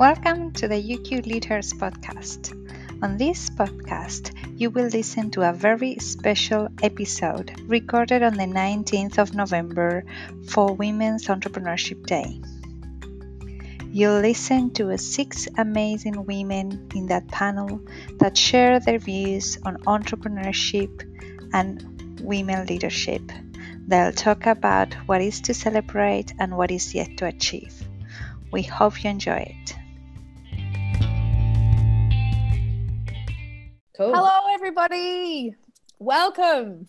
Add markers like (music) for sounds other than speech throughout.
Welcome to the UQ Leaders Podcast. On this podcast, you will listen to a very special episode recorded on the 19th of November for Women's Entrepreneurship Day. You'll listen to six amazing women in that panel that share their views on entrepreneurship and women leadership. They'll talk about what is to celebrate and what is yet to achieve. We hope you enjoy it. Cool. Hello, everybody. Welcome.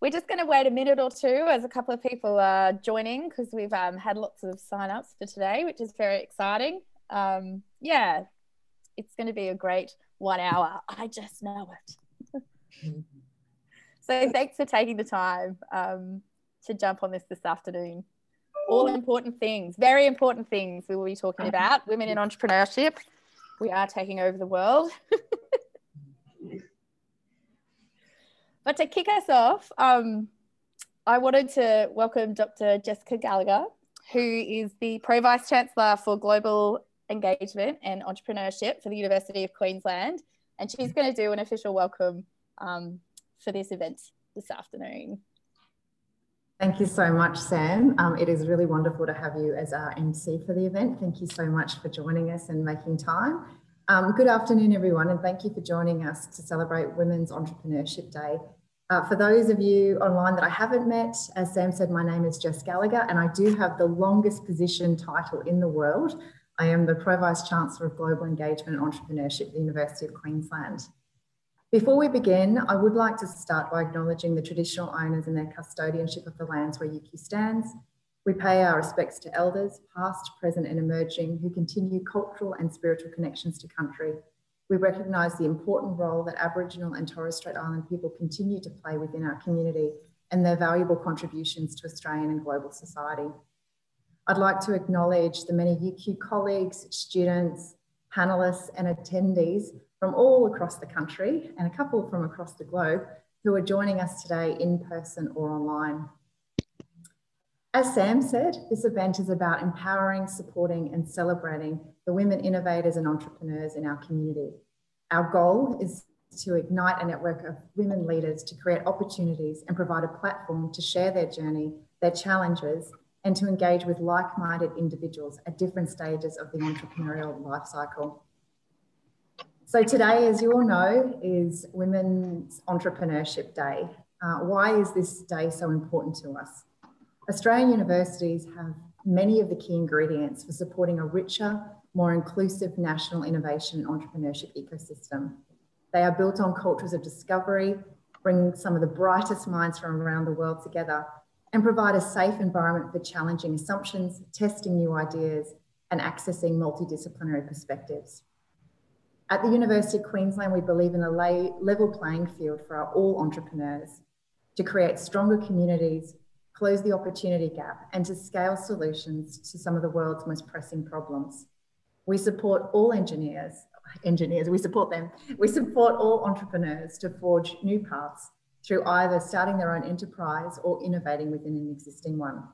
We're just going to wait a minute or two as a couple of people are joining because we've um, had lots of sign-ups for today, which is very exciting. Um, yeah, it's going to be a great one hour. I just know it. (laughs) so thanks for taking the time um, to jump on this this afternoon. All important things, very important things we will be talking about. Women in entrepreneurship. We are taking over the world. (laughs) But to kick us off, um, I wanted to welcome Dr. Jessica Gallagher, who is the Pro Vice Chancellor for Global Engagement and Entrepreneurship for the University of Queensland. And she's going to do an official welcome um, for this event this afternoon. Thank you so much, Sam. Um, it is really wonderful to have you as our MC for the event. Thank you so much for joining us and making time. Um, good afternoon, everyone, and thank you for joining us to celebrate Women's Entrepreneurship Day. Uh, for those of you online that I haven't met, as Sam said, my name is Jess Gallagher, and I do have the longest position title in the world. I am the Pro Vice Chancellor of Global Engagement and Entrepreneurship at the University of Queensland. Before we begin, I would like to start by acknowledging the traditional owners and their custodianship of the lands where UQ stands, we pay our respects to elders, past, present, and emerging, who continue cultural and spiritual connections to country. We recognise the important role that Aboriginal and Torres Strait Island people continue to play within our community and their valuable contributions to Australian and global society. I'd like to acknowledge the many UQ colleagues, students, panellists, and attendees from all across the country and a couple from across the globe who are joining us today in person or online. As Sam said, this event is about empowering, supporting, and celebrating the women innovators and entrepreneurs in our community. Our goal is to ignite a network of women leaders to create opportunities and provide a platform to share their journey, their challenges, and to engage with like minded individuals at different stages of the entrepreneurial life cycle. So, today, as you all know, is Women's Entrepreneurship Day. Uh, why is this day so important to us? Australian universities have many of the key ingredients for supporting a richer, more inclusive national innovation and entrepreneurship ecosystem. They are built on cultures of discovery, bring some of the brightest minds from around the world together, and provide a safe environment for challenging assumptions, testing new ideas, and accessing multidisciplinary perspectives. At the University of Queensland, we believe in a level playing field for our all entrepreneurs to create stronger communities, close the opportunity gap, and to scale solutions to some of the world's most pressing problems. We support all engineers, engineers, we support them. We support all entrepreneurs to forge new paths through either starting their own enterprise or innovating within an existing one.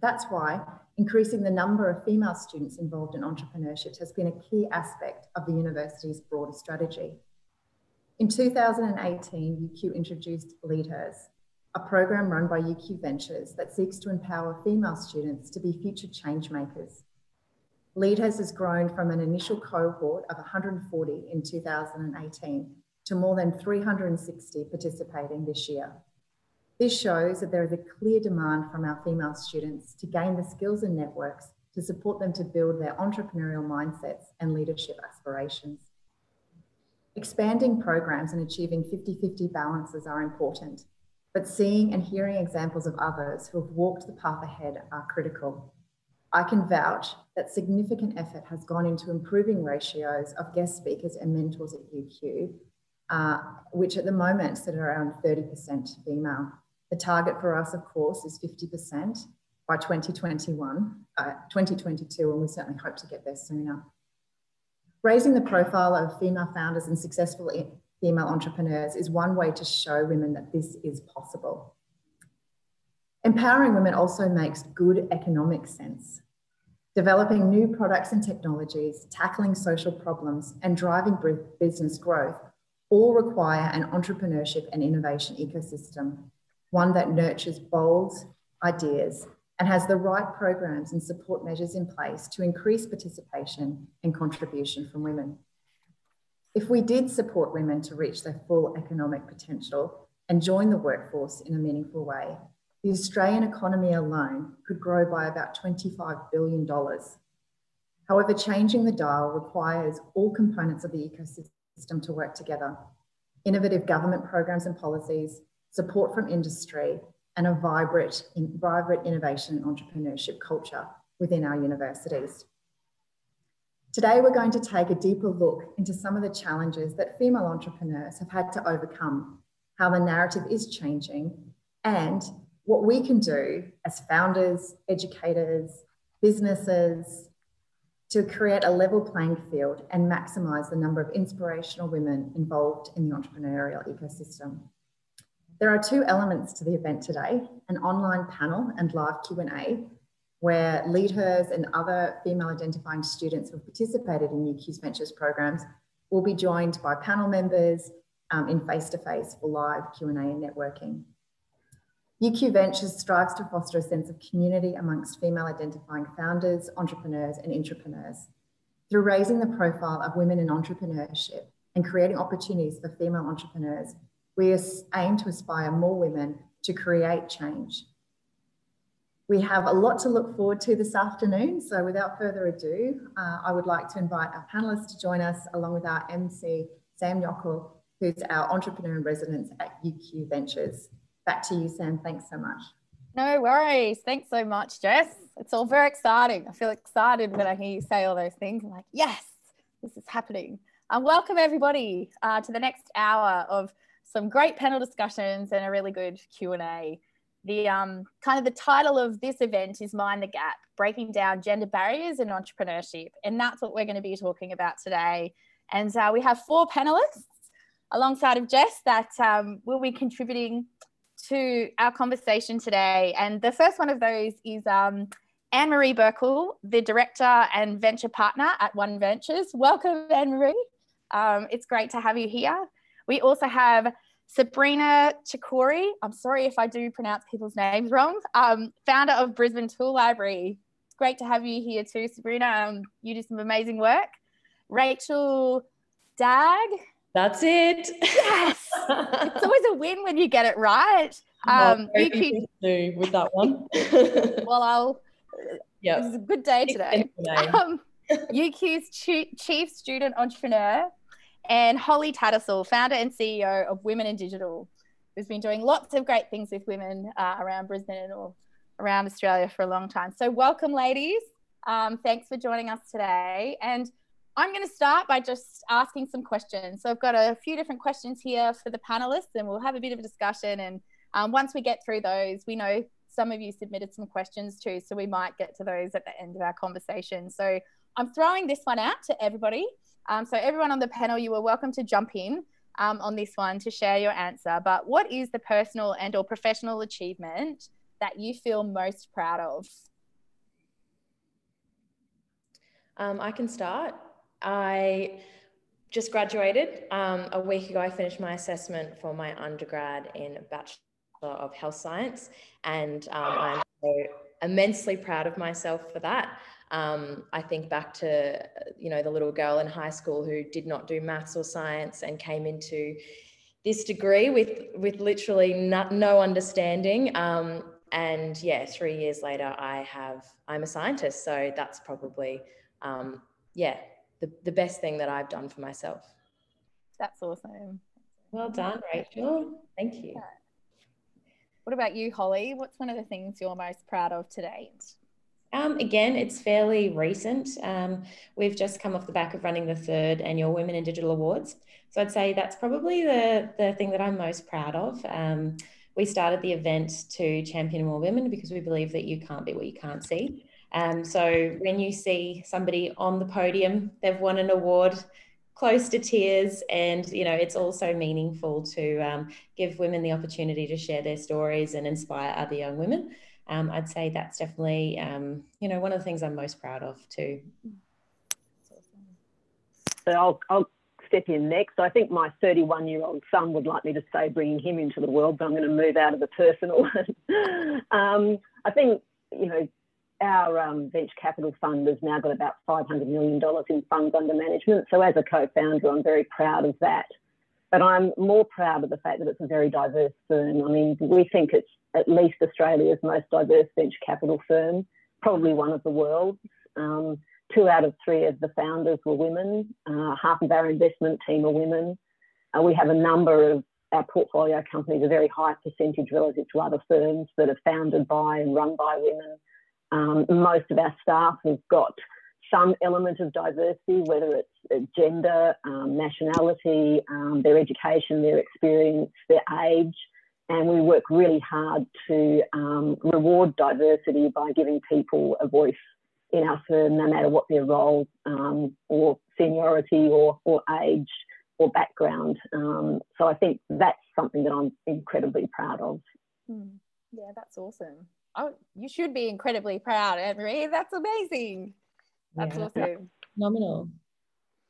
That's why increasing the number of female students involved in entrepreneurship has been a key aspect of the university's broader strategy. In 2018, UQ introduced LeadHers, a program run by UQ Ventures that seeks to empower female students to be future change makers. LeadHers has grown from an initial cohort of 140 in 2018 to more than 360 participating this year. This shows that there is a clear demand from our female students to gain the skills and networks to support them to build their entrepreneurial mindsets and leadership aspirations. Expanding programs and achieving 50 50 balances are important, but seeing and hearing examples of others who have walked the path ahead are critical. I can vouch that significant effort has gone into improving ratios of guest speakers and mentors at UQ, uh, which at the moment sit around 30% female. The target for us, of course, is 50% by 2021, uh, 2022, and we certainly hope to get there sooner. Raising the profile of female founders and successful female entrepreneurs is one way to show women that this is possible. Empowering women also makes good economic sense. developing new products and technologies, tackling social problems, and driving business growth all require an entrepreneurship and innovation ecosystem, one that nurtures bold ideas and has the right programs and support measures in place to increase participation and contribution from women. If we did support women to reach their full economic potential and join the workforce in a meaningful way, the Australian economy alone could grow by about $25 billion. However, changing the dial requires all components of the ecosystem to work together. Innovative government programs and policies, support from industry, and a vibrant, vibrant innovation and entrepreneurship culture within our universities. Today, we're going to take a deeper look into some of the challenges that female entrepreneurs have had to overcome, how the narrative is changing, and what we can do as founders, educators, businesses to create a level playing field and maximize the number of inspirational women involved in the entrepreneurial ecosystem. There are two elements to the event today, an online panel and live Q&A, where leaders and other female identifying students who have participated in UQ's Ventures programs will be joined by panel members um, in face-to-face -face for live Q&A and networking. UQ Ventures strives to foster a sense of community amongst female identifying founders, entrepreneurs, and intrapreneurs. Through raising the profile of women in entrepreneurship and creating opportunities for female entrepreneurs, we aim to aspire more women to create change. We have a lot to look forward to this afternoon. So without further ado, uh, I would like to invite our panelists to join us along with our MC, Sam Yockel, who's our entrepreneur in residence at UQ Ventures back to you, Sam. Thanks so much. No worries. Thanks so much, Jess. It's all very exciting. I feel excited when I hear you say all those things. I'm like, yes, this is happening. And um, welcome everybody uh, to the next hour of some great panel discussions and a really good Q&A. The um, kind of the title of this event is Mind the Gap, Breaking Down Gender Barriers in Entrepreneurship. And that's what we're going to be talking about today. And uh, we have four panelists alongside of Jess that um, will be contributing to our conversation today. And the first one of those is um, Anne Marie Birkill, the director and venture partner at One Ventures. Welcome, Anne Marie. Um, it's great to have you here. We also have Sabrina Chakori, I'm sorry if I do pronounce people's names wrong. Um, founder of Brisbane Tool Library. It's great to have you here too, Sabrina. Um, you do some amazing work. Rachel Dag. That's it. Yes. (laughs) it's always a win when you get it right. Um, you could do with that one. (laughs) well, I'll. Yeah. It's a good day today. Um, UQ's chief student entrepreneur and Holly Tattersall, founder and CEO of Women in Digital, who's been doing lots of great things with women uh, around Brisbane or around Australia for a long time. So, welcome, ladies. Um, thanks for joining us today. And I'm going to start by just asking some questions. So I've got a few different questions here for the panelists, and we'll have a bit of a discussion. And um, once we get through those, we know some of you submitted some questions too, so we might get to those at the end of our conversation. So I'm throwing this one out to everybody. Um, so everyone on the panel, you are welcome to jump in um, on this one to share your answer. But what is the personal and or professional achievement that you feel most proud of? Um, I can start. I just graduated um, a week ago. I finished my assessment for my undergrad in Bachelor of Health Science, and um, I'm so immensely proud of myself for that. Um, I think back to you know the little girl in high school who did not do maths or science and came into this degree with with literally no, no understanding. Um, and yeah, three years later, I have I'm a scientist, so that's probably um, yeah the, the best thing that I've done for myself. That's awesome. Well done, Rachel. Thank you. What about you, Holly? What's one of the things you're most proud of to date? Um, again, it's fairly recent. Um, we've just come off the back of running the third annual Women in Digital Awards. So I'd say that's probably the, the thing that I'm most proud of. Um, we started the event to champion more women because we believe that you can't be what you can't see. Um, so when you see somebody on the podium, they've won an award close to tears and you know it's also meaningful to um, give women the opportunity to share their stories and inspire other young women um, I'd say that's definitely, um, you know, one of the things I'm most proud of too. So I'll, I'll step in next. I think my 31 year old son would like me to stay bringing him into the world, but I'm going to move out of the personal. (laughs) um, I think, you know, our um, venture capital fund has now got about $500 million in funds under management. So as a co-founder, I'm very proud of that. But I'm more proud of the fact that it's a very diverse firm. I mean, we think it's at least Australia's most diverse venture capital firm, probably one of the world's. Um, two out of three of the founders were women. Uh, half of our investment team are women. Uh, we have a number of our portfolio companies, a very high percentage relative to other firms that are founded by and run by women. Um, most of our staff have got some element of diversity, whether it's gender, um, nationality, um, their education, their experience, their age. And we work really hard to um, reward diversity by giving people a voice in our firm, no matter what their role um, or seniority or, or age or background. Um, so I think that's something that I'm incredibly proud of. Hmm. Yeah, that's awesome. Oh, you should be incredibly proud, Anne-Marie. That's amazing. That's yeah. awesome. Phenomenal.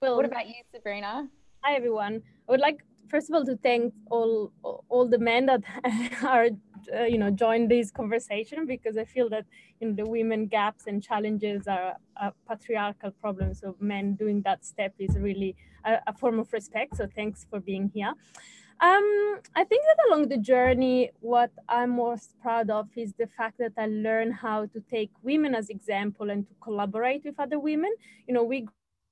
Well, what about you, Sabrina? Hi, everyone. I would like, first of all, to thank all all the men that (laughs) are, uh, you know, join this conversation because I feel that you know the women gaps and challenges are a patriarchal problem. So men doing that step is really a, a form of respect. So thanks for being here. Um, I think that along the journey, what I'm most proud of is the fact that I learned how to take women as example and to collaborate with other women. You know, we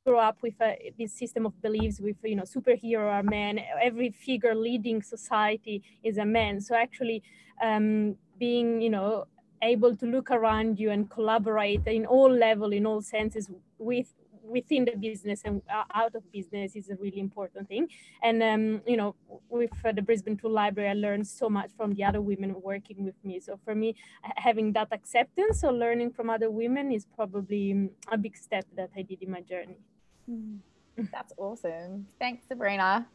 grew up with a, this system of beliefs with you know superhero are men every figure leading society is a man so actually um, being you know able to look around you and collaborate in all level in all senses with within the business and uh, out of business is a really important thing. And um, you know, with uh, the Brisbane Tool Library, I learned so much from the other women working with me. So for me, having that acceptance or learning from other women is probably um, a big step that I did in my journey. That's awesome. Thanks, Sabrina.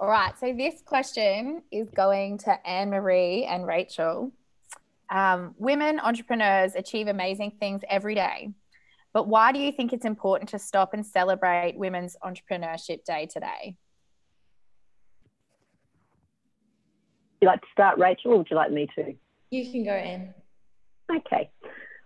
All right, so this question is going to Anne Marie and Rachel. Um, women entrepreneurs achieve amazing things every day. But why do you think it's important to stop and celebrate Women's Entrepreneurship Day today? Would you like to start, Rachel, or would you like me to? You can go, Anne. Okay.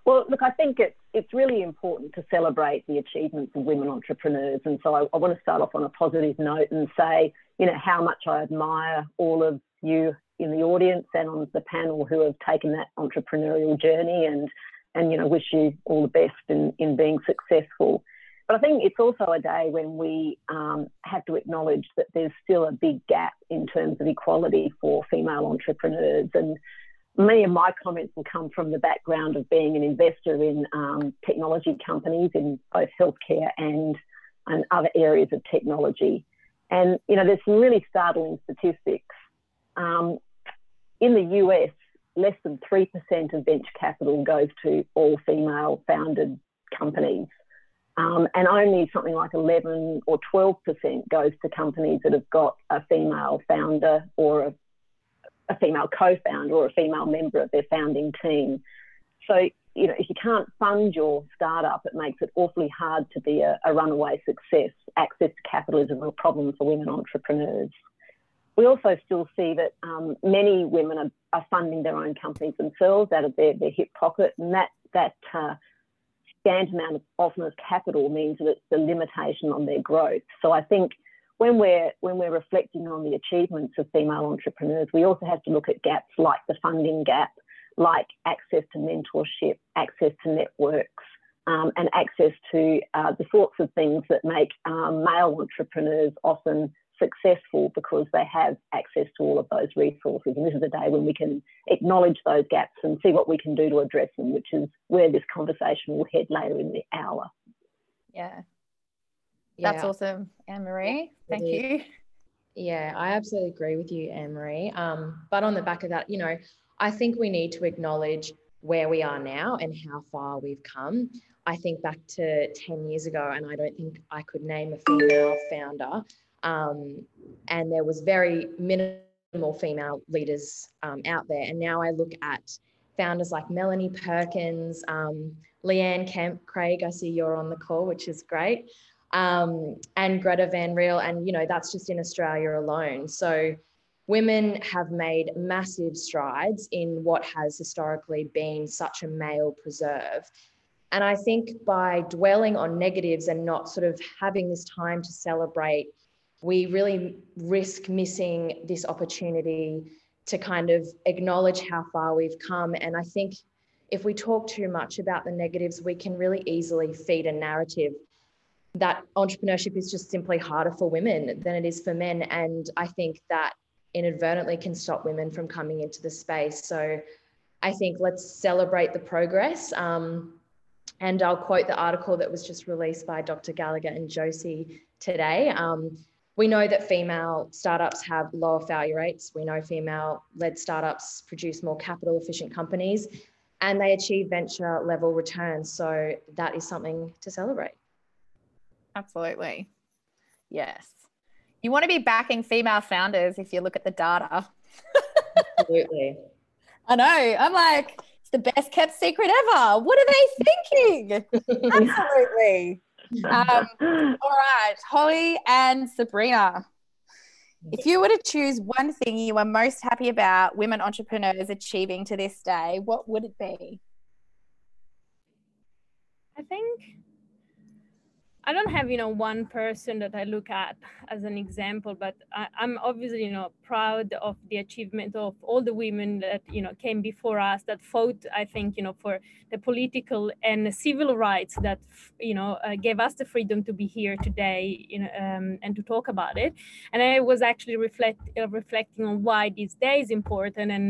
Well, look, I think it's it's really important to celebrate the achievements of women entrepreneurs, and so I, I want to start off on a positive note and say, you know, how much I admire all of you in the audience and on the panel who have taken that entrepreneurial journey and and you know wish you all the best in, in being successful. But I think it's also a day when we um, have to acknowledge that there's still a big gap in terms of equality for female entrepreneurs. And many of my comments will come from the background of being an investor in um, technology companies in both healthcare and, and other areas of technology. And, you know, there's some really startling statistics. Um, in the US, less than 3% of venture capital goes to all female founded companies. Um, and only something like 11 or 12% goes to companies that have got a female founder or a, a female co founder or a female member of their founding team. So, you know, if you can't fund your startup, it makes it awfully hard to be a, a runaway success. Access to capital is a real problem for women entrepreneurs we also still see that um, many women are, are, funding their own companies themselves out of their, their hip pocket, and that that uh, scant amount of often of capital means that it's a limitation on their growth. So I think when we're when we're reflecting on the achievements of female entrepreneurs, we also have to look at gaps like the funding gap, like access to mentorship, access to networks, um, and access to uh, the sorts of things that make um, male entrepreneurs often successful because they have access to all of those resources. And this is a day when we can acknowledge those gaps and see what we can do to address them, which is where this conversation will head later in the hour. Yeah. Yeah. That's awesome, Anne Marie. Thank you. Yeah, I absolutely agree with you, Anne Marie. Um, but on the back of that, you know, I think we need to acknowledge where we are now and how far we've come. I think back to 10 years ago, and I don't think I could name a female founder um, and there was very minimal female leaders um, out there. And now I look at founders like Melanie Perkins, um, Leanne Kemp, Craig, I see you're on the call, which is great, um, and Greta Van Riel. And, you know, that's just in Australia alone. So women have made massive strides in what has historically been such a male preserve. And I think by dwelling on negatives and not sort of having this time to celebrate, we really risk missing this opportunity to kind of acknowledge how far we've come. And I think if we talk too much about the negatives, we can really easily feed a narrative that entrepreneurship is just simply harder for women than it is for men. And I think that inadvertently can stop women from coming into the space. So I think let's celebrate the progress. Um, and I'll quote the article that was just released by Dr. Gallagher and Josie today. Um, we know that female startups have lower failure rates. We know female led startups produce more capital efficient companies and they achieve venture level returns. So that is something to celebrate. Absolutely. Yes. You want to be backing female founders if you look at the data. Absolutely. (laughs) I know. I'm like, it's the best kept secret ever. What are they thinking? (laughs) Absolutely. Um, all right, Holly and Sabrina. If you were to choose one thing you are most happy about women entrepreneurs achieving to this day, what would it be? I think I don't have, you know, one person that I look at as an example, but I, am obviously, you know, proud of the achievement of all the women that, you know, came before us that fought, I think, you know, for the political and civil rights that, you know, uh, gave us the freedom to be here today, you know, um, and to talk about it. And I was actually reflect, uh, reflecting on why this day is important. And,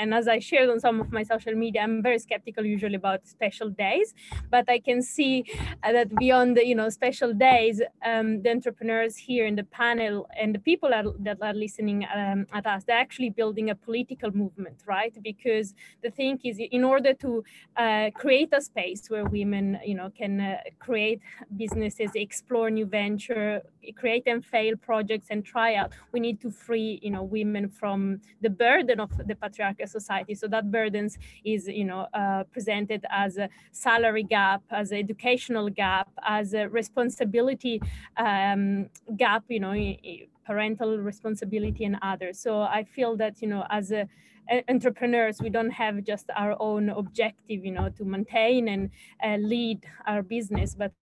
and as I shared on some of my social media, I'm very skeptical usually about special days, but I can see uh, that beyond the, you know, special days, um, the entrepreneurs here in the panel and the people are, that are listening um, at us, they're actually building a political movement, right? Because the thing is, in order to uh, create a space where women, you know, can uh, create businesses, explore new venture, create and fail projects, and try out, we need to free, you know, women from the burden of the patriarchal society. So that burdens is, you know, uh, presented as a salary gap, as an educational gap, as a responsibility um, gap, you know, parental responsibility and others. So I feel that, you know, as a, entrepreneurs, we don't have just our own objective, you know, to maintain and uh, lead our business, but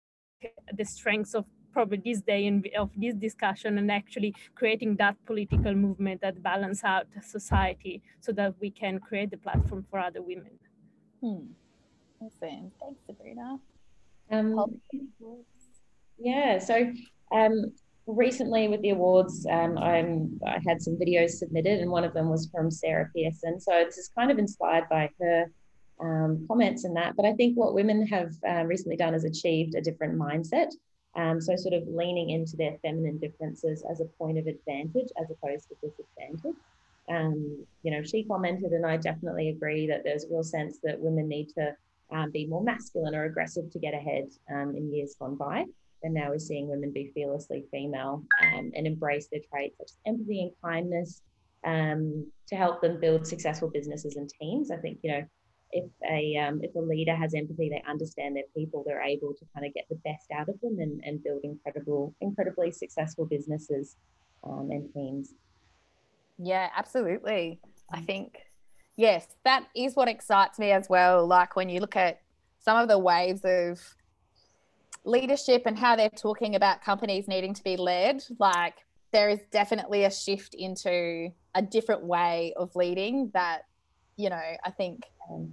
the strengths of probably this day and of this discussion and actually creating that political movement that balance out society so that we can create the platform for other women. Hmm. Awesome. Thanks, Sabrina. Um, yeah, so um, recently with the awards, um, I'm, I had some videos submitted, and one of them was from Sarah Pearson. So this is kind of inspired by her um, comments and that. But I think what women have um, recently done is achieved a different mindset. Um, so sort of leaning into their feminine differences as a point of advantage as opposed to disadvantage. Um, you know, she commented, and I definitely agree that there's a real sense that women need to um, be more masculine or aggressive to get ahead in years gone by. And now we're seeing women be fearlessly female um, and embrace their traits such as empathy and kindness um, to help them build successful businesses and teams. I think, you know, if a um, if a leader has empathy, they understand their people, they're able to kind of get the best out of them and, and build incredible, incredibly successful businesses um, and teams. Yeah, absolutely. I think, yes, that is what excites me as well. Like when you look at some of the waves of leadership and how they're talking about companies needing to be led, like there is definitely a shift into a different way of leading that, you know, I think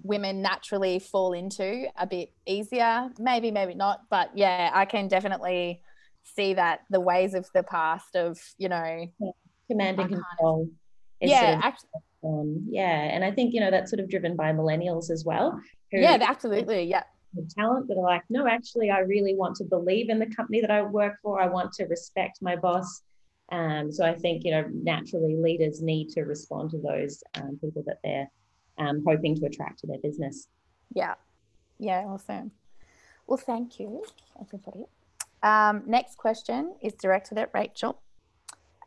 women naturally fall into a bit easier. Maybe, maybe not. But yeah, I can definitely see that the ways of the past of, you know, command and control. Yeah, actually. Yeah, and I think you know that's sort of driven by millennials as well. Who, yeah, absolutely. Yeah, talent that are like, no, actually, I really want to believe in the company that I work for. I want to respect my boss. Um, so I think, you know, naturally leaders need to respond to those um, people that they're um, hoping to attract to their business. Yeah. Yeah, awesome. Well, thank you, everybody. Um, next question is directed at Rachel.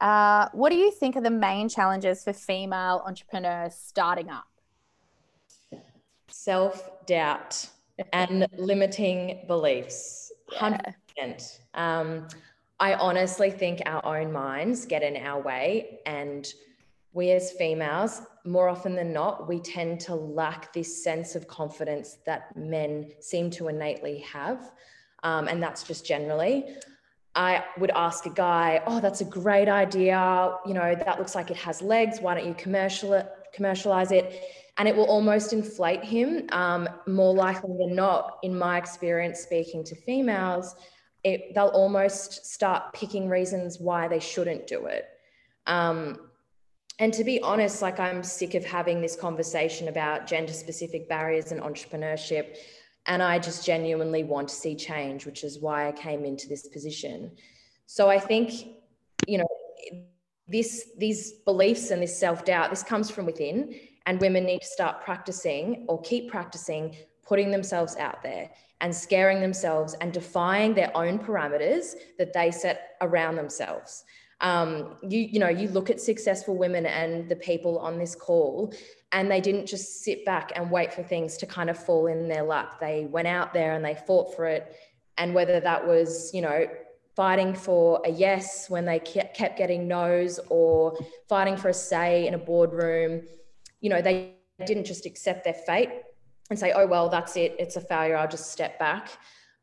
Uh, what do you think are the main challenges for female entrepreneurs starting up? self doubt and limiting beliefs. 100%. Um, I honestly think our own minds get in our way. And we as females, more often than not, we tend to lack this sense of confidence that men seem to innately have. Um, and that's just generally. I would ask a guy, "Oh, that's a great idea. You know, that looks like it has legs. Why don't you commercial commercialize it?" And it will almost inflate him. Um, more likely than not, in my experience speaking to females, it, they'll almost start picking reasons why they shouldn't do it. Um, and to be honest, like I'm sick of having this conversation about gender specific barriers and entrepreneurship and I just genuinely want to see change, which is why I came into this position. So I think, you know, this these beliefs and this self-doubt, this comes from within, and women need to start practicing or keep practicing putting themselves out there and scaring themselves and defying their own parameters that they set around themselves. Um, you you know you look at successful women and the people on this call and they didn't just sit back and wait for things to kind of fall in their lap. They went out there and they fought for it. And whether that was you know fighting for a yes when they kept getting no's or fighting for a say in a boardroom you know they didn't just accept their fate and say oh well that's it it's a failure i'll just step back.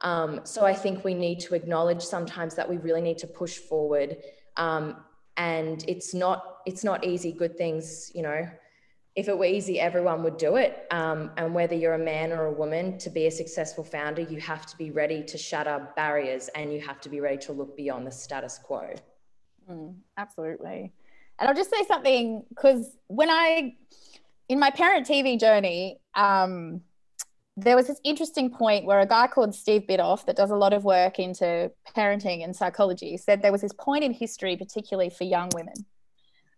Um, so i think we need to acknowledge sometimes that we really need to push forward um, and it's not it's not easy good things you know. If it were easy everyone would do it um, and whether you're a man or a woman to be a successful founder you have to be ready to shatter barriers and you have to be ready to look beyond the status quo. Mm, absolutely. And i'll just say something because when i in my parent tv journey um, there was this interesting point where a guy called Steve Biddulph, that does a lot of work into parenting and psychology, said there was this point in history, particularly for young women,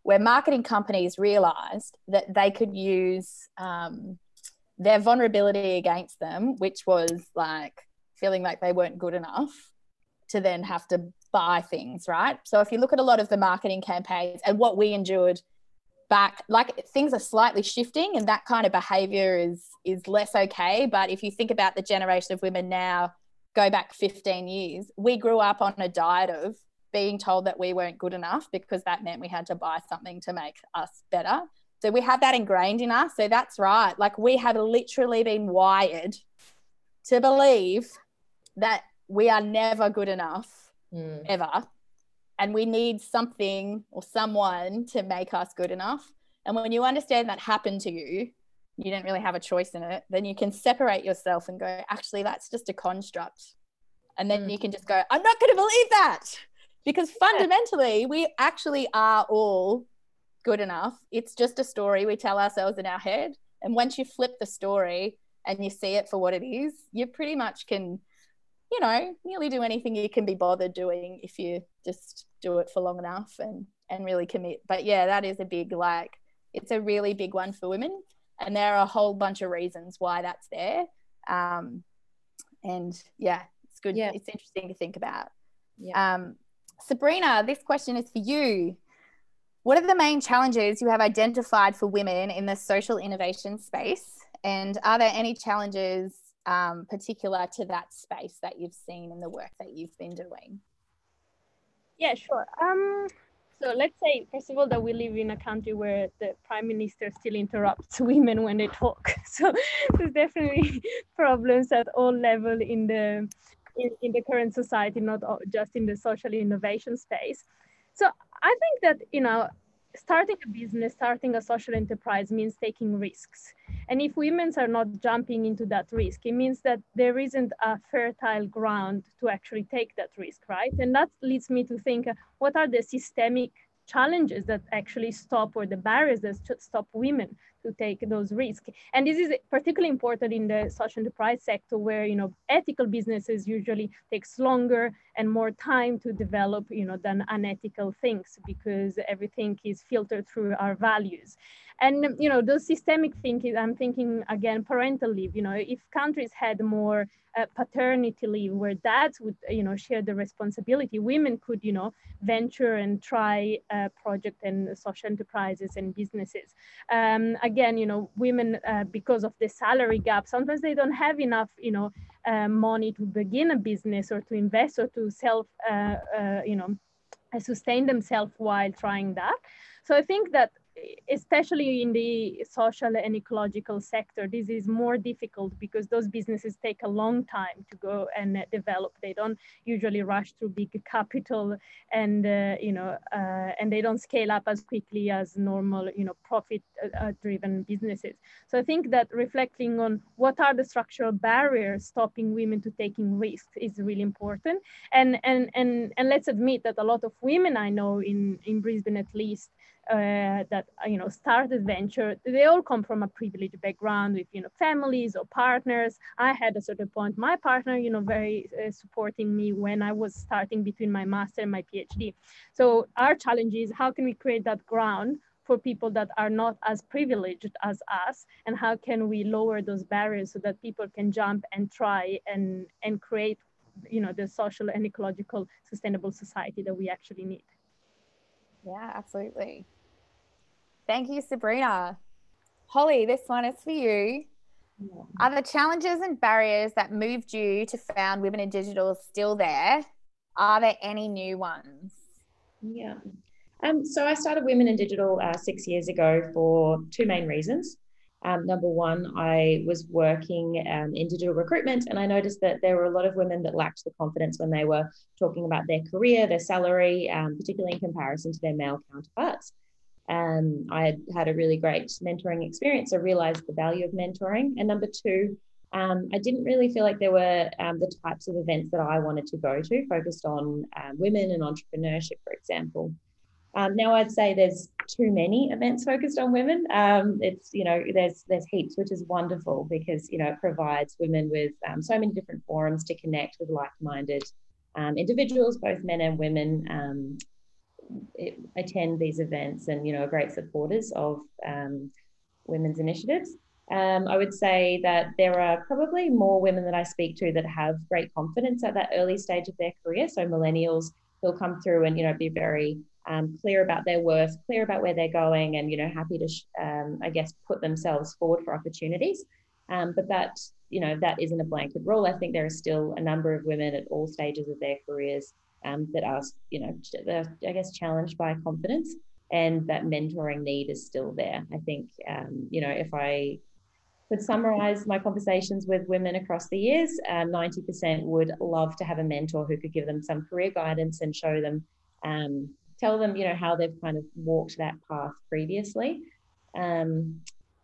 where marketing companies realized that they could use um, their vulnerability against them, which was like feeling like they weren't good enough, to then have to buy things, right? So if you look at a lot of the marketing campaigns and what we endured back like things are slightly shifting and that kind of behavior is is less okay. But if you think about the generation of women now go back 15 years we grew up on a diet of being told that we weren't good enough because that meant we had to buy something to make us better. So we have that ingrained in us. So that's right. Like we have literally been wired to believe that we are never good enough mm. ever and we need something or someone to make us good enough. And when you understand that happened to you, you didn't really have a choice in it, then you can separate yourself and go, actually, that's just a construct. And then mm. you can just go, I'm not going to believe that. Because fundamentally, we actually are all good enough. It's just a story we tell ourselves in our head. And once you flip the story and you see it for what it is, you pretty much can you know, nearly do anything you can be bothered doing if you just do it for long enough and and really commit. But yeah, that is a big like it's a really big one for women, and there are a whole bunch of reasons why that's there. Um, and yeah, it's good. Yeah. It's interesting to think about. Yeah. Um, Sabrina, this question is for you. What are the main challenges you have identified for women in the social innovation space? And are there any challenges um, particular to that space that you've seen in the work that you've been doing? Yeah, sure. Um, so let's say, first of all, that we live in a country where the prime minister still interrupts (laughs) women when they talk. (laughs) So there's definitely (laughs) problems at all level in the in, in the current society, not just in the social innovation space. So I think that you know starting a business, starting a social enterprise means taking risks. And if women are not jumping into that risk, it means that there isn't a fertile ground to actually take that risk, right? And that leads me to think uh, what are the systemic challenges that actually stop or the barriers that stop women to take those risks. And this is particularly important in the social enterprise sector where, you know, ethical businesses usually takes longer and more time to develop, you know, than unethical things because everything is filtered through our values. And, you know, those systemic thinking, I'm thinking again, parental leave, you know, if countries had more uh, paternity leave where dads would, you know, share the responsibility, women could, you know, venture and try uh, project and social enterprises and businesses. Um, again, you know, women uh, because of the salary gap, sometimes they don't have enough, you know, uh, money to begin a business or to invest or to self, uh, uh, you know, sustain themselves while trying that. So I think that especially in the social and ecological sector, this is more difficult because those businesses take a long time to go and develop. They don't usually rush through big capital, and uh, you know, uh, and they don't scale up as quickly as normal, you know, profit-driven uh, businesses. So I think that reflecting on what are the structural barriers stopping women to taking risks is really important. And and and and let's admit that a lot of women I know in in Brisbane, at least uh, that uh, you know started venture. They all come from a privileged background with you know families or partners. I had a certain point my partner you know very uh, supporting me when i was starting between my master and my phd so our challenge is how can we create that ground for people that are not as privileged as us? And how can we lower those barriers so that people can jump and try and and create you know the social and ecological sustainable society that we actually need? Yeah absolutely Thank you, Sabrina. Holly, this one is for you. Are the challenges and barriers that moved you to found Women in Digital still there? Are there any new ones? Yeah. Um, so I started Women in Digital uh, six years ago for two main reasons. Um, number one, I was working um, in digital recruitment, and I noticed that there were a lot of women that lacked the confidence when they were talking about their career, their salary, um, particularly in comparison to their male counterparts. Um, I had had a really great mentoring experience. I realized the value of mentoring. And number two, um, I didn't really feel like there were um, the types of events that I wanted to go to, focused on um, women and entrepreneurship, for example. Um, now I'd say there's too many events focused on women. Um, it's you know there's there's heaps, which is wonderful because you know it provides women with so many different forums to connect with like-minded individuals, both men and women, attend these events and you know are great supporters of um, women's initiatives. Um, I would say that there are probably more women that I speak to that have great confidence at that early stage of their career. So millennials who'll come through and you know be very um, clear about their worth, clear about where they're going, and you know happy to um, I guess put themselves forward for opportunities. Um, but that you know that isn't a blanket rule. I think there are still a number of women at all stages of their careers um, that are, you know, I guess challenged by confidence and that mentoring need is still there. I think, um, you know, if I could summarize my conversations with women across the years, um, 90% would love to have a mentor who could give them some career guidance and show them, um, tell them, you know, how they've kind of walked that path previously. Um,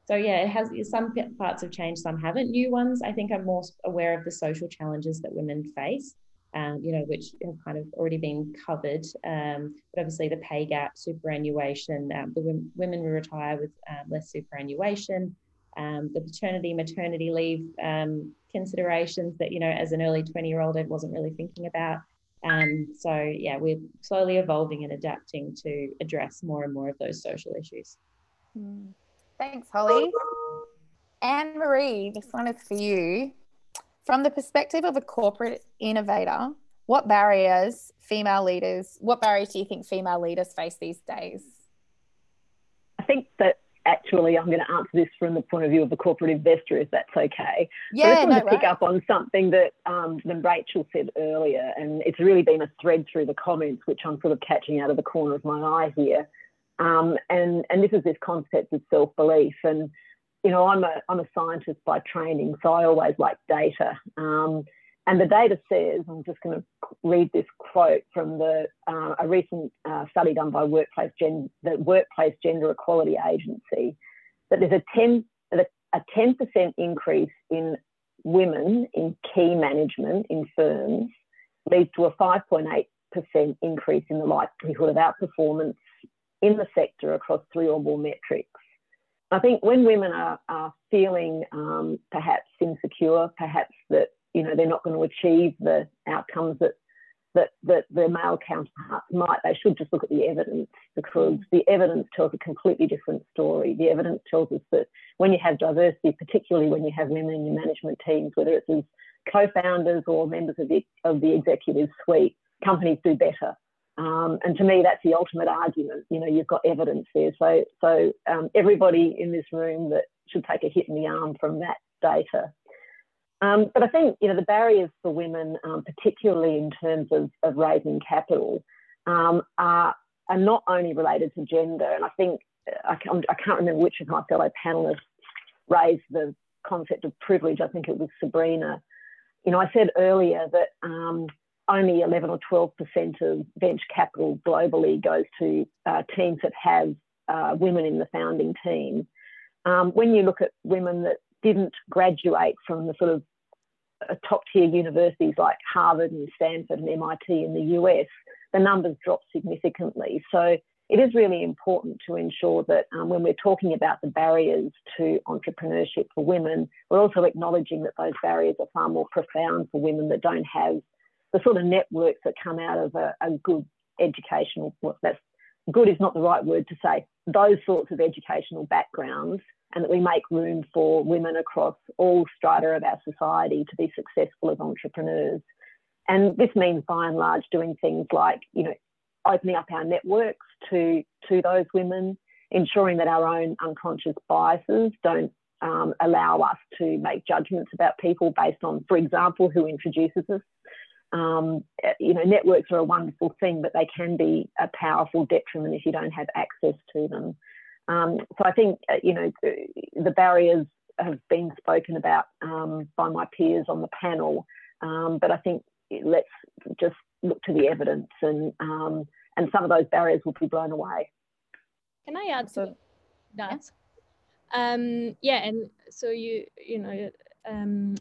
so yeah, it has some parts have changed, some haven't. New ones, I think, I'm more aware of the social challenges that women face um, you know, which have kind of already been covered. Um, but obviously, the pay gap, superannuation, um, the w- women who retire with um, less superannuation, um, the paternity, maternity leave um, considerations that, you know, as an early 20 year old, I wasn't really thinking about. so, yeah, we're slowly evolving and adapting to address more and more of those social issues. Hmm. Thanks, Holly. Anne Marie, this one is for you. From the perspective of a corporate innovator, what barriers female leaders, what barriers do you think female leaders face these days? I think that actually I'm going to answer this from the point of view of a corporate investor, if that's okay. Yeah, I just want no, to pick right. up on something that um, that Rachel said earlier, and it's really been a thread through the comments, which I'm sort of catching out of the corner of my eye here. Um, and and this is this concept of self belief, and you know, I'm a, I'm a scientist by training, so I always like data. Um, and the data says, I'm just going to read this quote from the, uh, a recent uh, study done by Workplace Gen, the Workplace Gender Equality Agency, that there's a 10, a 10% increase in women in key management in firms leads to a 5.8% increase in the likelihood of outperformance in the sector across three or more metrics. I think when women are, are feeling um, perhaps insecure, perhaps that you know they're not going to achieve the outcomes that that that their male counterparts might, they should just look at the evidence because the evidence tells a completely different story. The evidence tells us that when you have diversity, particularly when you have women in your management teams, whether it's as co-founders or members of the of the executive suite, companies do better Um, and to me, that's the ultimate argument. You know, you've got evidence there. So, so um, everybody in this room that should take a hit in the arm from that data. Um, but I think, you know, the barriers for women, um, particularly in terms of, of raising capital, um, are, are not only related to gender. And I think, I can't, I can't remember which of my fellow panelists raised the concept of privilege. I think it was Sabrina. You know, I said earlier that um, only 11 or 12% of venture capital globally goes to uh, teams that have uh, women in the founding team. Um, when you look at women that didn't graduate from the sort of uh, top tier universities like Harvard and Stanford and MIT in the US, the numbers drop significantly. So it is really important to ensure that um, when we're talking about the barriers to entrepreneurship for women, we're also acknowledging that those barriers are far more profound for women that don't have the sort of networks that come out of a, a good educational, well, that's good is not the right word to say, those sorts of educational backgrounds, and that we make room for women across all strata of our society to be successful as entrepreneurs. And this means by and large doing things like, you know, opening up our networks to, to those women, ensuring that our own unconscious biases don't um, allow us to make judgments about people based on, for example, who introduces us um, you know, networks are a wonderful thing, but they can be a powerful detriment if you don't have access to them. Um, so I think, uh, you know, the barriers have been spoken about um, by my peers on the panel, um, but I think let's just look to the evidence and, um, and some of those barriers will be blown away. Can I add to that? Um, yeah, and so you, you know, um,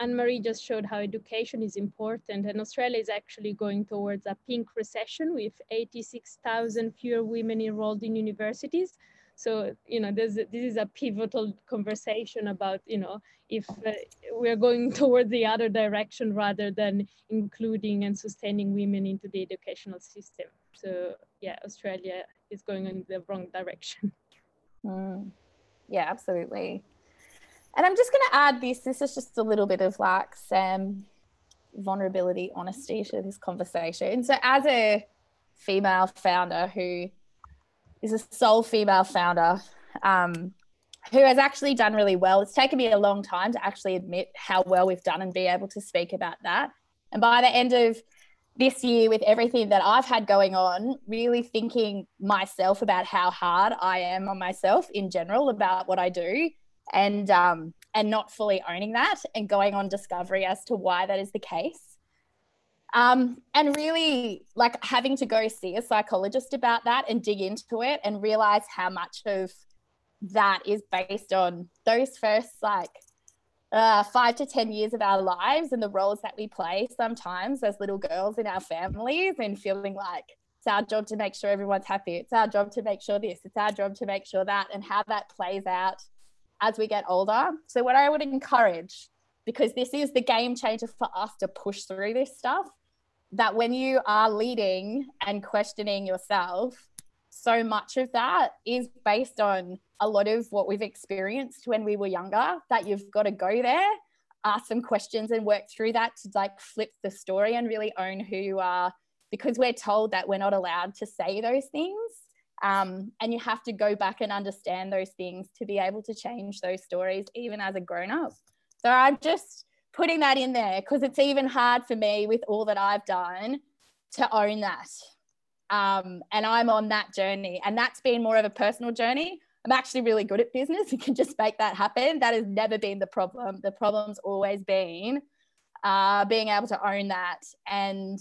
Anne-Marie just showed how education is important and Australia is actually going towards a pink recession with 86,000 fewer women enrolled in universities. So, you know, this, this is a pivotal conversation about, you know, if uh, we're going (laughs) towards the other direction rather than including and sustaining women into the educational system. So yeah, Australia is going in the wrong direction. Mm. Yeah, absolutely. And I'm just going to add this. This is just a little bit of like some vulnerability, honesty to this conversation. So, as a female founder who is a sole female founder, um, who has actually done really well, it's taken me a long time to actually admit how well we've done and be able to speak about that. And by the end of this year, with everything that I've had going on, really thinking myself about how hard I am on myself in general about what I do and um, and not fully owning that and going on discovery as to why that is the case. Um, and really like having to go see a psychologist about that and dig into it and realize how much of that is based on those first like uh, five to 10 years of our lives and the roles that we play sometimes as little girls in our families and feeling like it's our job to make sure everyone's happy. It's our job to make sure this, it's our job to make sure that, and how that plays out as we get older. So, what I would encourage, because this is the game changer for us to push through this stuff, that when you are leading and questioning yourself, so much of that is based on a lot of what we've experienced when we were younger, that you've got to go there, ask some questions and work through that to like flip the story and really own who you are because we're told that we're not allowed to say those things um, and you have to go back and understand those things to be able to change those stories, even as a grown up. So I'm just putting that in there because it's even hard for me with all that I've done to own that. Um, and I'm on that journey, and that's been more of a personal journey. I'm actually really good at business (laughs) and can just make that happen. That has never been the problem. The problem's always been uh, being able to own that and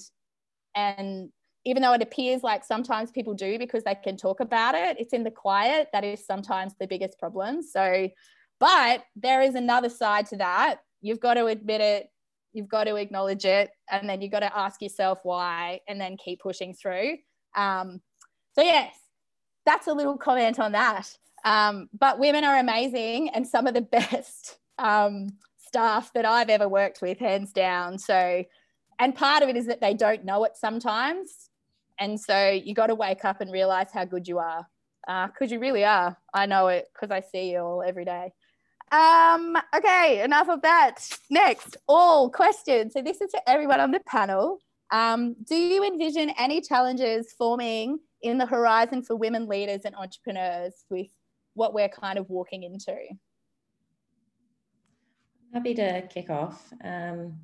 and even though it appears like sometimes people do because they can talk about it, it's in the quiet that is sometimes the biggest problem. So, but there is another side to that. You've got to admit it, you've got to acknowledge it, and then you've got to ask yourself why, and then keep pushing through. Um, so, yes, that's a little comment on that. Um, but women are amazing and some of the (laughs) best um, staff that I've ever worked with, hands down. So, and part of it is that they don't know it sometimes and so you got to wake up and realize how good you are because uh, you really are. I know it because I see you all every day. Um, okay, enough of that. Next, all questions. So this is to everyone on the panel. Um, do you envision any challenges forming in the horizon for women leaders and entrepreneurs with what we're kind of walking into? Happy to kick off. Um,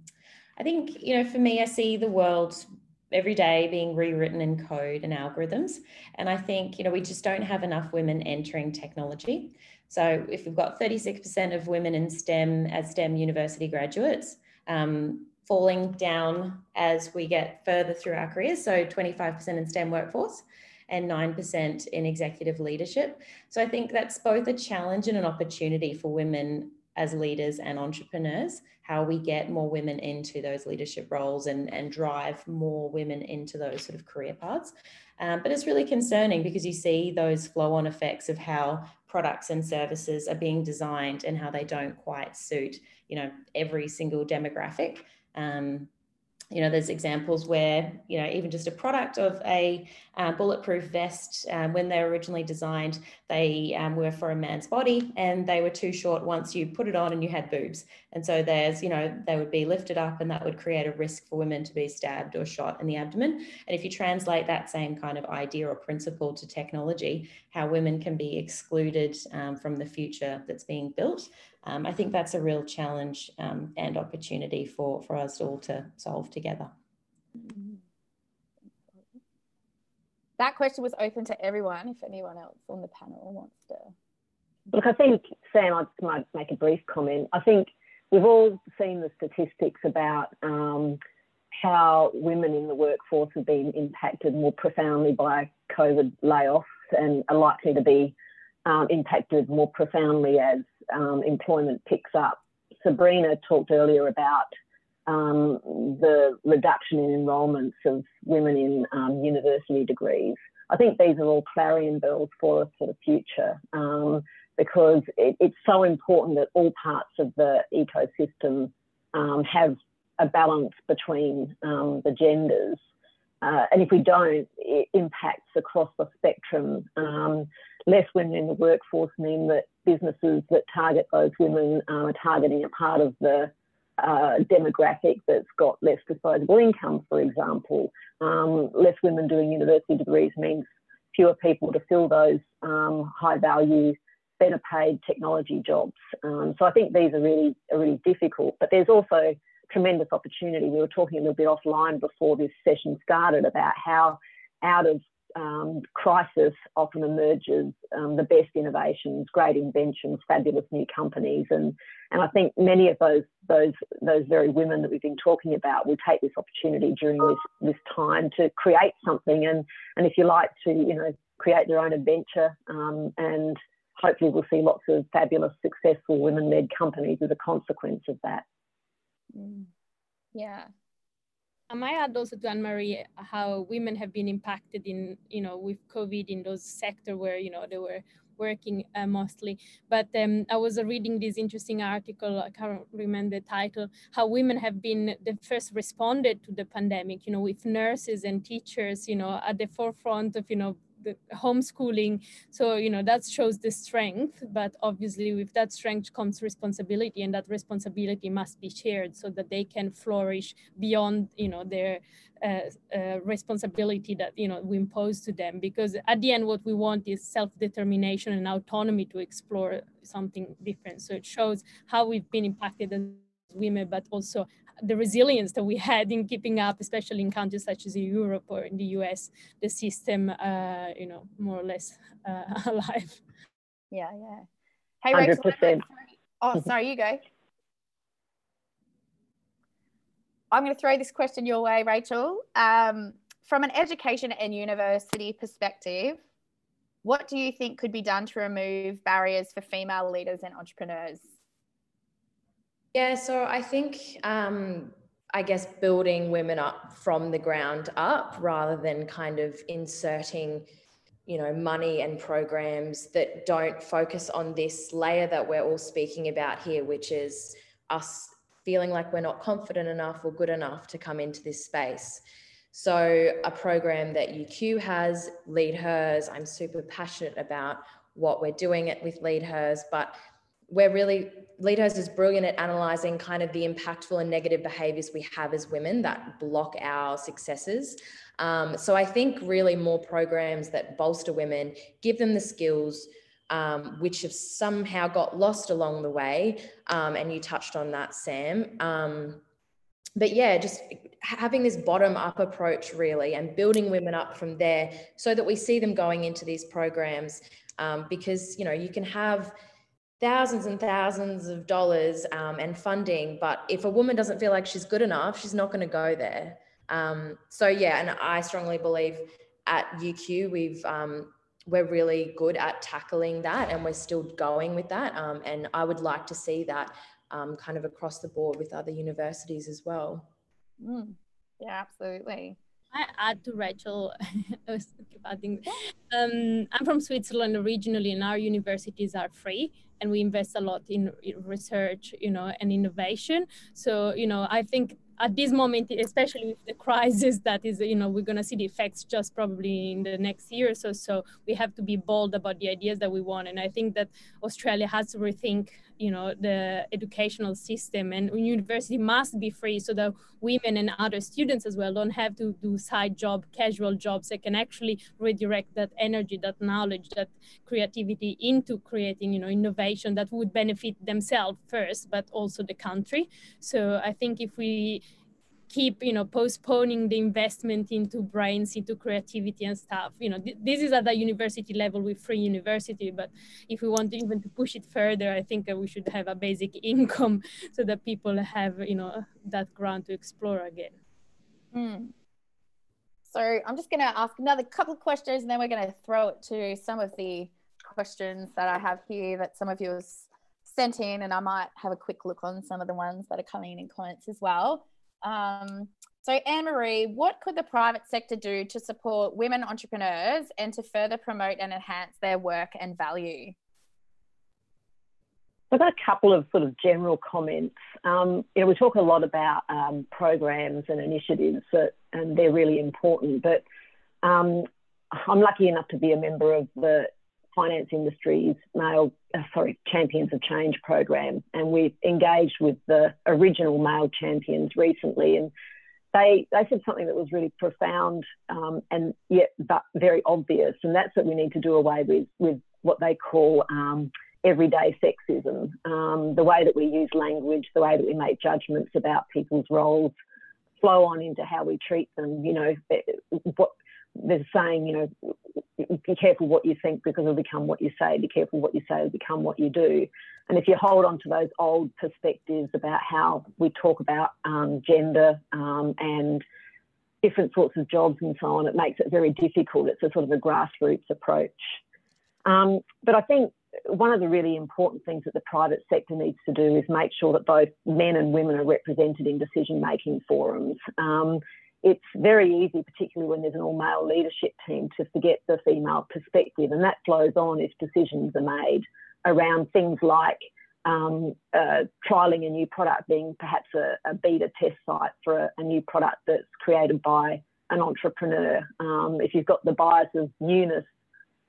I think, you know, for me, I see the world every day being rewritten in code and algorithms. And I think, you know, we just don't have enough women entering technology. So if we've got 36% of women in STEM as STEM university graduates, um, falling down as we get further through our careers, so 25% in STEM workforce and 9% in executive leadership. So I think that's both a challenge and an opportunity for women as leaders and entrepreneurs, how we get more women into those leadership roles and, and drive more women into those sort of career paths. Um, but it's really concerning because you see those flow on effects of how products and services are being designed and how they don't quite suit, you know, every single demographic. Um, you know, there's examples where, you know, even just a product of a uh, bulletproof vest, um, when they were originally designed, they um, were for a man's body and they were too short once you put it on and you had boobs. And so there's, you know, they would be lifted up and that would create a risk for women to be stabbed or shot in the abdomen. And if you translate that same kind of idea or principle to technology, how women can be excluded um, from the future that's being built, um, I think that's a real challenge um, and opportunity for, for us all to solve together. That question was open to everyone. If anyone else on the panel wants to. Look, I think, Sam, I just might make a brief comment. I think we've all seen the statistics about um, how women in the workforce have been impacted more profoundly by COVID layoffs and are likely to be um, impacted more profoundly as um, employment picks up. Sabrina talked earlier about um, the reduction in enrolments of women in um, university degrees. I think these are all clarion bells for us for the future um, because it, it's so important that all parts of the ecosystem um, have a balance between um, the genders. Uh, and if we don't, it impacts across the spectrum. Um, less women in the workforce mean that businesses that target those women are targeting a part of the uh, demographic that's got less disposable income, for example. Um, less women doing university degrees means fewer people to fill those um, high value, better paid technology jobs. Um, so I think these are really, are really difficult, but there's also tremendous opportunity. We were talking a little bit offline before this session started about how out of um, crisis often emerges um, the best innovations, great inventions, fabulous new companies, and and I think many of those those those very women that we've been talking about will take this opportunity during this this time to create something, and and if you like to you know create their own adventure, um, and hopefully we'll see lots of fabulous, successful women-led companies as a consequence of that. Mm. Yeah, might add also to Anne Marie how women have been impacted in, you know, with COVID in those sectors where, you know, they were working uh, mostly. But um, I was reading this interesting article, I can't remember the title, how women have been the first responded to the pandemic, you know, with nurses and teachers, you know, at the forefront of, you know, the homeschooling. So, you know, that shows the strength, but obviously with that strength comes responsibility and that responsibility must be shared so that they can flourish beyond, you know, their uh, uh, responsibility that, you know, we impose to them. Because at the end, what we want is self-determination and autonomy to explore something different. So it shows how we've been impacted as women, but also the resilience that we had in keeping up, especially in countries such as Europe or in the US, the system, uh, you know, more or less uh, (laughs) alive. Yeah, yeah. Hey, Rachel. 100%. Oh, sorry, you go. I'm going to throw this question your way, Rachel. Um, from an education and university perspective, what do you think could be done to remove barriers for female leaders and entrepreneurs? Yeah, so I think, um, I guess, building women up from the ground up rather than kind of inserting, you know, money and programs that don't focus on this layer that we're all speaking about here, which is us feeling like we're not confident enough or good enough to come into this space. So, a program that UQ has, Lead Hers, I'm super passionate about what we're doing it with Lead Hers, but we're really Litos is brilliant at analyzing kind of the impactful and negative behaviors we have as women that block our successes. Um, so I think really more programs that bolster women, give them the skills, um, which have somehow got lost along the way. Um, and you touched on that, Sam. Um, but yeah, just having this bottom up approach really and building women up from there so that we see them going into these programs. Um, because, you know, you can have thousands and thousands of dollars um, and funding, but if a woman doesn't feel like she's good enough, she's not going to go there. Um, so yeah, and I strongly believe at UQ we've um, we're really good at tackling that, and we're still going with that. Um, and I would like to see that um, kind of across the board with other universities as well. Mm. Yeah, absolutely. I add to Rachel. (laughs) I think um, I'm from Switzerland originally, and our universities are free, and we invest a lot in research, you know, and innovation. So, you know, I think at this moment, especially with the crisis that is, you know, we're going to see the effects just probably in the next year or so. we have to be bold about the ideas that we want. And I think that Australia has to rethink you know the educational system and university must be free so that women and other students as well don't have to do side job casual jobs. They can actually redirect that energy that knowledge that creativity into creating you know innovation that would benefit themselves first but also the country. So i think if we keep you know postponing the investment into brains into creativity and stuff. You know th- this is at the university level with free university but if we want to even to push it further i think we should have a basic (laughs) income so that people have you know that ground to explore again. Mm. so i'm just going to ask another couple of questions and then we're going to throw it to some of the questions that i have here that some of you sent in and i might have a quick look on some of the ones that are coming in in comments as well um, so, Anne Marie, what could the private sector do to support women entrepreneurs and to further promote and enhance their work and value? I've got a couple of sort of general comments. Um, you know, we talk a lot about um, programs and initiatives, that, and they're really important. But um, I'm lucky enough to be a member of the finance industry's male, uh, sorry, Champions of Change program, and we've engaged with the original male champions recently, and they they said something that was really profound um, and yet but very obvious, and that's that we need to do away with with what they call um, everyday sexism, um, the way that we use language, the way that we make judgments about people's roles, flow on into how we treat them. You know, eh, what they're saying, you know, be careful what you think because it'll become what you say. Be careful what you say will become what you do. And if you hold on to those old perspectives about how we talk about um, gender um, and different sorts of jobs and so on, it makes it very difficult. It's a sort of a grassroots approach. Um, but I think one of the really important things that the private sector needs to do is make sure that both men and women are represented in decision making forums. Um, it's very easy, particularly when there's an all male leadership team, to forget the female perspective. And that flows on if decisions are made around things like um, uh, trialing a new product, being perhaps a, a beta test site for a, a, new product that's created by an entrepreneur. Um, if you've got the bias of newness,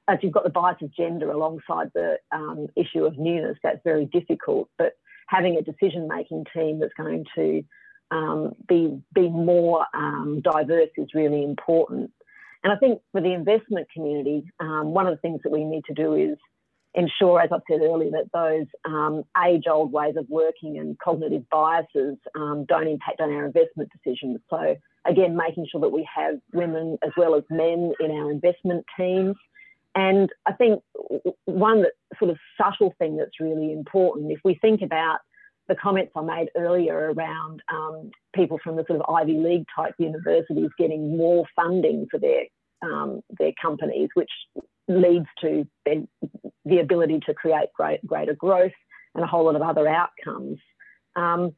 if you've got the bias of gender alongside the um, issue of newness, that's very difficult. But having a decision making team that's going to um, be be more um, diverse is really important. And I think for the investment community, um, one of the things that we need to do is ensure, as I said earlier, that those um, age-old ways of working and cognitive biases um, don't impact on our investment decisions. So again, making sure that we have women as well as men in our investment teams. And I think one that sort of subtle thing that's really important, if we think about the comments I made earlier around um, people from the sort of Ivy League type universities getting more funding for their um, their companies, which leads to the ability to create great, greater growth and a whole lot of other outcomes. Um,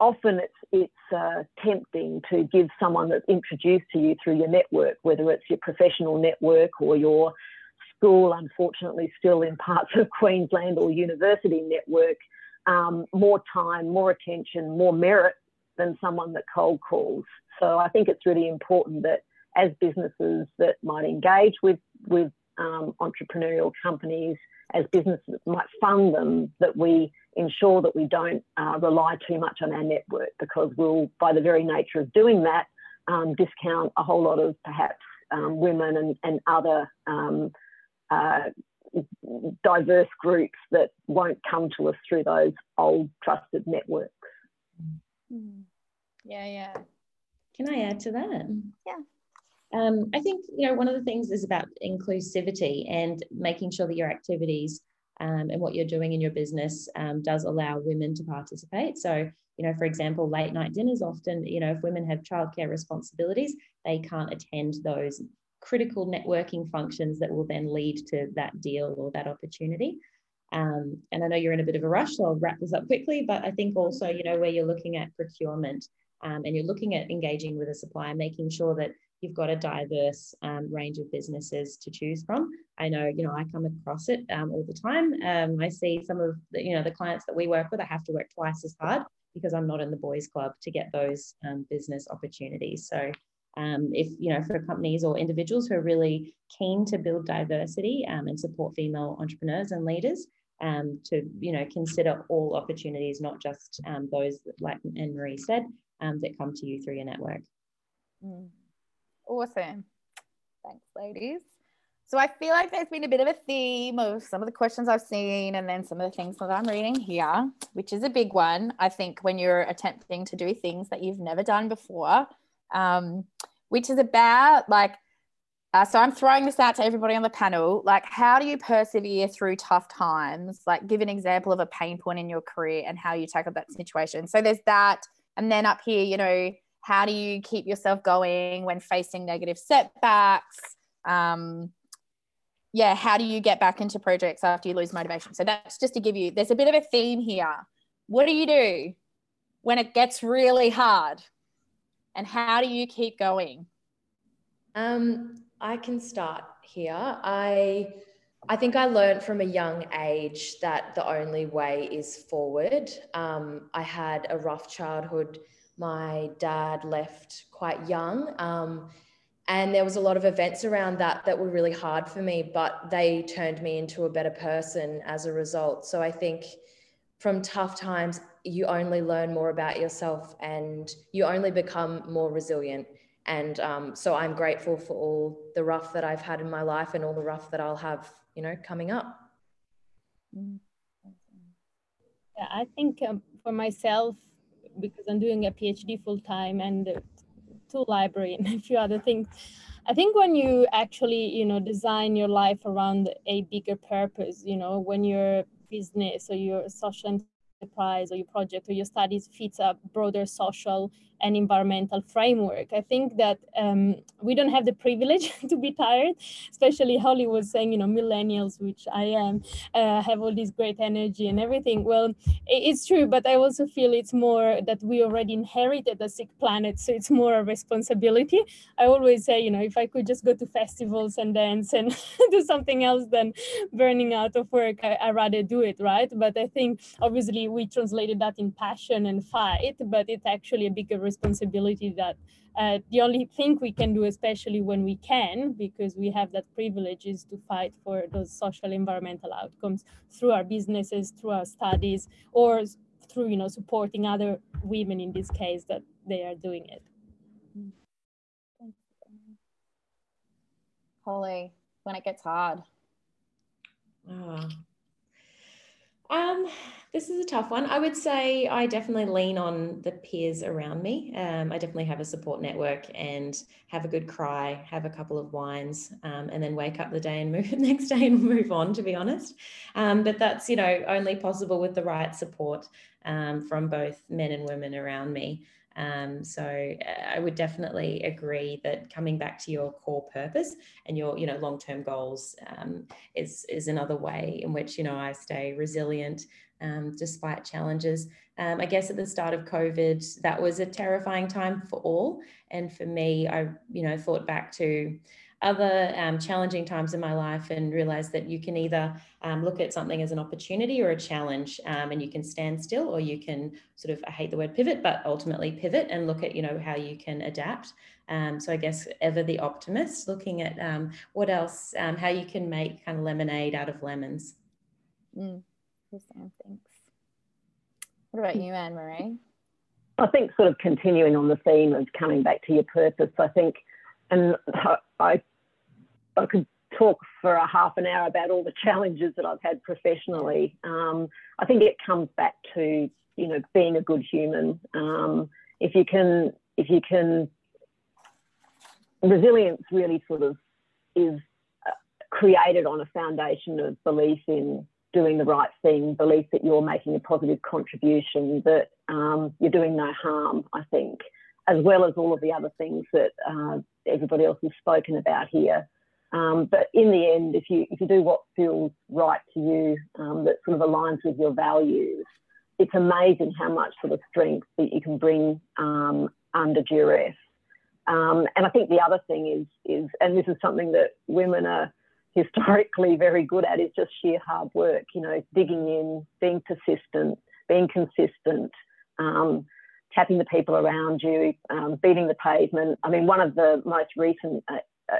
often it's it's uh, tempting to give someone that's introduced to you through your network, whether it's your professional network or your school, unfortunately still in parts of (laughs) Queensland or university network, um, more time, more attention, more merit than someone that cold calls. So I think it's really important that as businesses that might engage with with um, entrepreneurial companies as businesses that might fund them, that we ensure that we don't uh, rely too much on our network because we'll, by the very nature of doing that, um, discount a whole lot of perhaps um, women and, and other um, uh, diverse groups that won't come to us through those old trusted networks. Yeah, yeah. Can I add to that? Yeah. Um, I think you know one of the things is about inclusivity and making sure that your activities um, and what you're doing in your business um, does allow women to participate. So you know, for example, late night dinners often, you know, if women have childcare responsibilities, they can't attend those critical networking functions that will then lead to that deal or that opportunity. Um, and I know you're in a bit of a rush, so I'll wrap this up quickly. But I think also, you know, where you're looking at procurement um, and you're looking at engaging with a supplier, making sure that you've got a diverse um, range of businesses to choose from. I know, you know, I come across it um, all the time. Um, I see some of the, you know, the clients that we work with, I have to work twice as hard because I'm not in the boys club to get those um, business opportunities. So um, if you know for companies or individuals who are really keen to build diversity um, and support female entrepreneurs and leaders um, to you know consider all opportunities not just um, those like anne marie said um, that come to you through your network mm. awesome thanks ladies so I feel like there's been a bit of a theme of some of the questions I've seen and then some of the things that I'm reading here, which is a big one. I think when you're attempting to do things that you've never done before, um, which is about like, uh, so I'm throwing this out to everybody on the panel. Like, how do you persevere through tough times? Like, give an example of a pain point in your career and how you tackle that situation. So there's that. And then up here, you know, how do you keep yourself going when facing negative setbacks? Um, yeah, how do you get back into projects after you lose motivation? So that's just to give you, there's a bit of a theme here. What do you do when it gets really hard? And how do you keep going? Um, I can start here. I I think I learned from a young age that the only way is forward. Um, I had a rough childhood. My dad left quite young. Um, and there was a lot of events around that that were really hard for me but they turned me into a better person as a result so i think from tough times you only learn more about yourself and you only become more resilient. And um, so i'm grateful for all the rough that i've had in my life and all the rough that i'll have you know coming up. Yeah i think um, for myself because i'm doing a phd full time and to library and (laughs) a few other things i think when you actually you know design your life around a bigger purpose you know when your business or your social enterprise or your project or your studies fits a broader social and environmental framework. I think that um, we don't have the privilege (laughs) to be tired, especially Holly was saying, you know, millennials, which I am, uh, have all this great energy and everything. Well, it's true, but I also feel it's more that we already inherited a sick planet, so it's more a responsibility. I always say, you know, if I could just go to festivals and dance and (laughs) do something else than burning out of work, I, I'd rather do it, right? But I think obviously we translated that in passion and fight, but it's actually a bigger responsibility that uh, the only thing we can do, especially when we can, because we have that privilege, is to fight for those social environmental outcomes through our businesses, through our studies, or through you know supporting other women in this case that they are doing it. Holly, when it gets hard. Oh, um, this is a tough one. I would say I definitely lean on the peers around me. Um, I definitely have a support network and have a good cry, have a couple of wines, um, and then wake up the day and move the (laughs) next day and move on. To be honest, um, but that's you know only possible with the right support um, from both men and women around me. Um, so uh, I would definitely agree that coming back to your core purpose and your, you know, long-term goals um, is is another way in which you know I stay resilient um, despite challenges. Um, I guess at the start of COVID, that was a terrifying time for all, and for me, I you know thought back to other um, challenging times in my life and realize that you can either um, look at something as an opportunity or a challenge um, and you can stand still or you can sort of i hate the word pivot but ultimately pivot and look at you know how you can adapt um, so i guess ever the optimist looking at um, what else um, how you can make kind of lemonade out of lemons Mm. Sam, thanks. What about you, Anne Marie? I think sort of continuing on the theme of coming back to your purpose, I think, and I, I could talk for a half an hour about all the challenges that I've had professionally. Um, I think it comes back to you know being a good human. Um, if you can, if you can, resilience really sort of is uh, created on a foundation of belief in doing the right thing, belief that you're making a positive contribution, that um, you're doing no harm. I think, as well as all of the other things that uh, everybody else has spoken about here. Um, but in the end, if you if you do what feels right to you, um, that sort of aligns with your values, it's amazing how much sort of strength that you can bring um, under duress. Um, and I think the other thing is is, and this is something that women are historically very good at, is just sheer hard work. You know, digging in, being persistent, being consistent. Um, tapping the people around you, um, beating the pavement. I mean, one of the most recent uh, uh,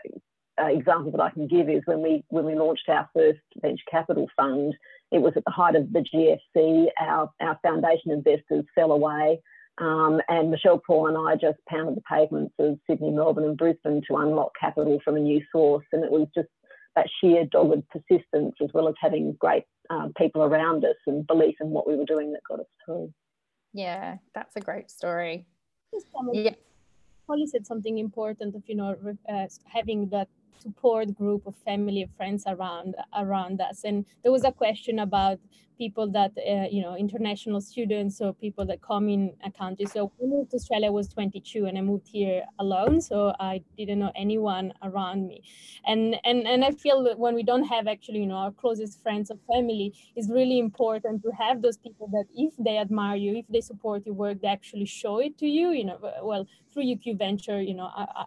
uh, example that I can give is when we when we launched our first venture capital fund, it was at the height of the GFC. Our our foundation investors fell away, um, and Michelle Paul and I just pounded the pavements of Sydney, Melbourne, and Brisbane to unlock capital from a new source, and it was just that sheer dogged persistence, as well as having great um, people around us and belief in what we were doing, that got us through. Yeah, that's a great story. Yeah. Holly said something important of you know uh, having that support group of family and friends around around us. And there was a question about people that uh, you know international students or people that come in a country. So I moved to australia i was 22 and i moved here alone so i didn't know anyone around me. And and and i feel that when we don't have actually you know our closest friends or family it's really important to have those people that if they admire you if they support your work they actually show it to you you know well through uq venture you know I, I,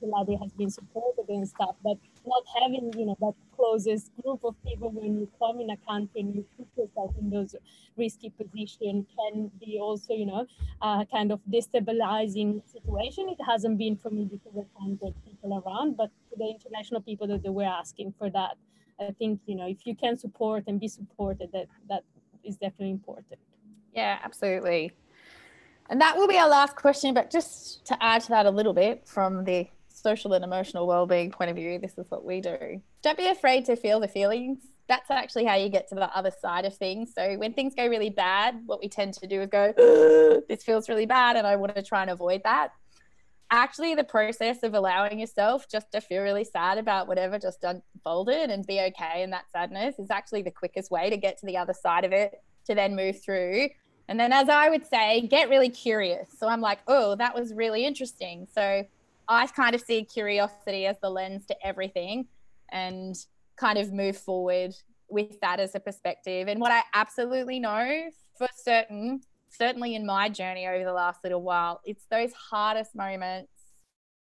Pilates has been supported and stuff, but not having, you know, that closest group of people when you come in a country and you put yourself in those risky position can be also, you know, uh, kind of destabilizing situation. It hasn't been for me because I can't get people around, but the international people that they were asking for that, I think, you know, if you can support and be supported, that that is definitely important. Yeah, absolutely. And that will be our last question, but just to add to that a little bit from the social and emotional well-being point of view this is what we do. Don't be afraid to feel the feelings. That's actually how you get to the other side of things. So when things go really bad what we tend to do is go this feels really bad and i want to try and avoid that. Actually the process of allowing yourself just to feel really sad about whatever just unfolded and be okay in that sadness is actually the quickest way to get to the other side of it to then move through and then as i would say get really curious so i'm like oh that was really interesting so I kind of see curiosity as the lens to everything and kind of move forward with that as a perspective. And what I absolutely know for certain, certainly in my journey over the last little while, it's those hardest moments.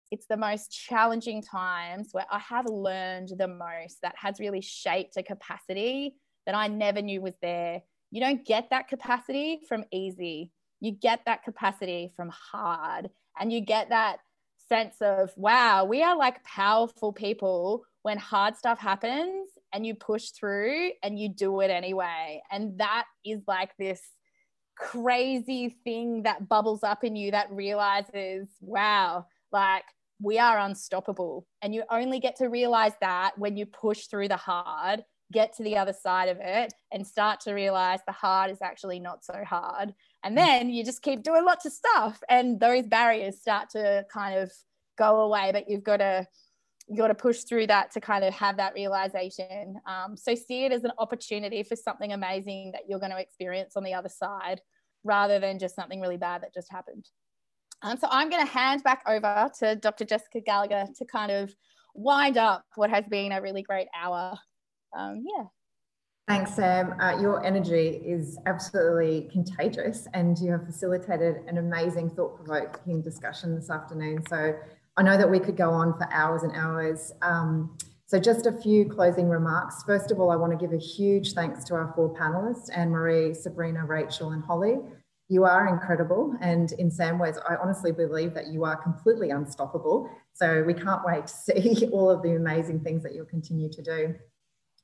It's the most challenging times where I have learned the most that has really shaped a capacity that I never knew was there. You don't get that capacity from easy. You get that capacity from hard. And you get that sense of wow we are like powerful people when hard stuff happens and you push through and you do it anyway and that is like this crazy thing that bubbles up in you that realizes wow like we are unstoppable and you only get to realize that when you push through the hard get to the other side of it and start to realize the hard is actually not so hard. And mm. then you just keep doing lots of stuff and those barriers start to kind of go away, but you've got to you got to push through that to kind of have that realization. Um, so see it as an opportunity for something amazing that you're going to experience on the other side rather than just something really bad that just happened. Um, so I'm going to hand back over to Dr. Jessica Gallagher to kind of wind up what has been a really great hour um, yeah. Thanks, Sam. Uh, your energy is absolutely contagious, and you have facilitated an amazing, thought provoking discussion this afternoon. So I know that we could go on for hours and hours. Um, so, just a few closing remarks. First of all, I want to give a huge thanks to our four panelists Anne Marie, Sabrina, Rachel, and Holly. You are incredible. And in some ways, I honestly believe that you are completely unstoppable. So, we can't wait to see (laughs) all of the amazing things that you'll continue to do.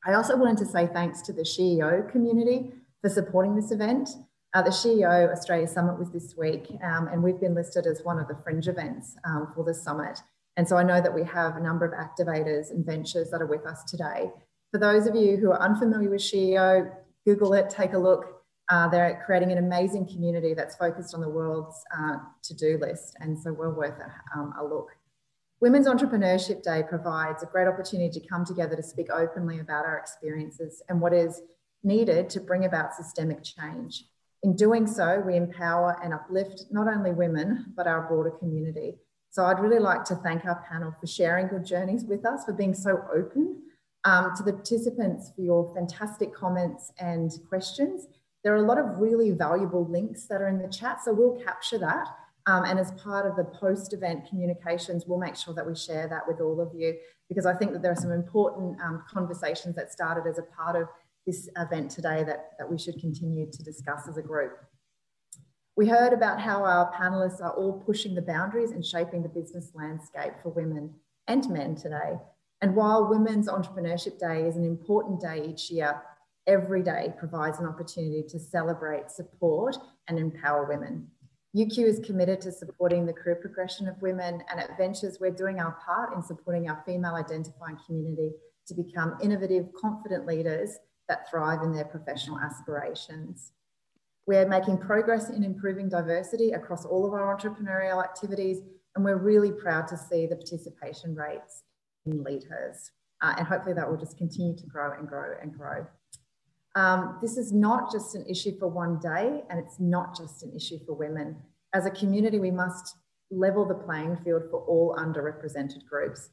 I also wanted to say thanks to the CEO community for supporting this event. Uh, the CEO Australia Summit was this week, um, and we've been listed as one of the fringe events um, for the summit. And so I know that we have a number of activators and ventures that are with us today. For those of you who are unfamiliar with CEO, Google it, take a look. Uh, they're creating an amazing community that's focused on the world's uh, to-do list, and so well worth a, um, a look. Women's Entrepreneurship Day provides a great opportunity to come together to speak openly about our experiences and what is needed to bring about systemic change. In doing so, we empower and uplift not only women, but our broader community. So I'd really like to thank our panel for sharing good journeys with us, for being so open, um, to the participants for your fantastic comments and questions. There are a lot of really valuable links that are in the chat, so we'll capture that. Um, and as part of the post-event communications, we'll make sure that we share that with all of you because I think that there are some important um, conversations that started as a part of this event today that, that we should continue to discuss as a group. We heard about how our panelists are all pushing the boundaries and shaping the business landscape for women and men today. And while Women's Entrepreneurship Day is an important day each year, every day provides an opportunity to celebrate, support, and empower women. UQ is committed to supporting the career progression of women, and at Ventures, we're doing our part in supporting our female identifying community to become innovative, confident leaders that thrive in their professional aspirations. We're making progress in improving diversity across all of our entrepreneurial activities, and we're really proud to see the participation rates in leaders. Uh, and hopefully that will just continue to grow and grow and grow. Um, this is not just an issue for one day, and it's not just an issue for women. As a community, we must level the playing field for all underrepresented groups.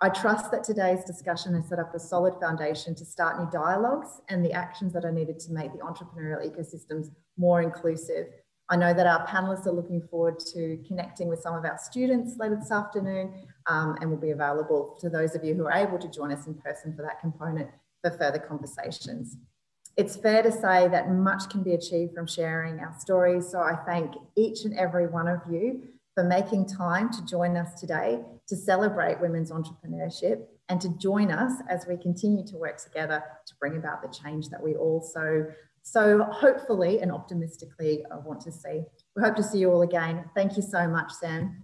I trust that today's discussion has set up a solid foundation to start new dialogues and the actions that are needed to make the entrepreneurial ecosystems more inclusive. I know that our panelists are looking forward to connecting with some of our students later this afternoon um, and will be available to those of you who are able to join us in person for that component for further conversations it's fair to say that much can be achieved from sharing our stories. So I thank each and every one of you for making time to join us today to celebrate women's entrepreneurship and to join us as we continue to work together to bring about the change that we all so, so hopefully and optimistically want to see. We hope to see you all again. Thank you so much, Sam.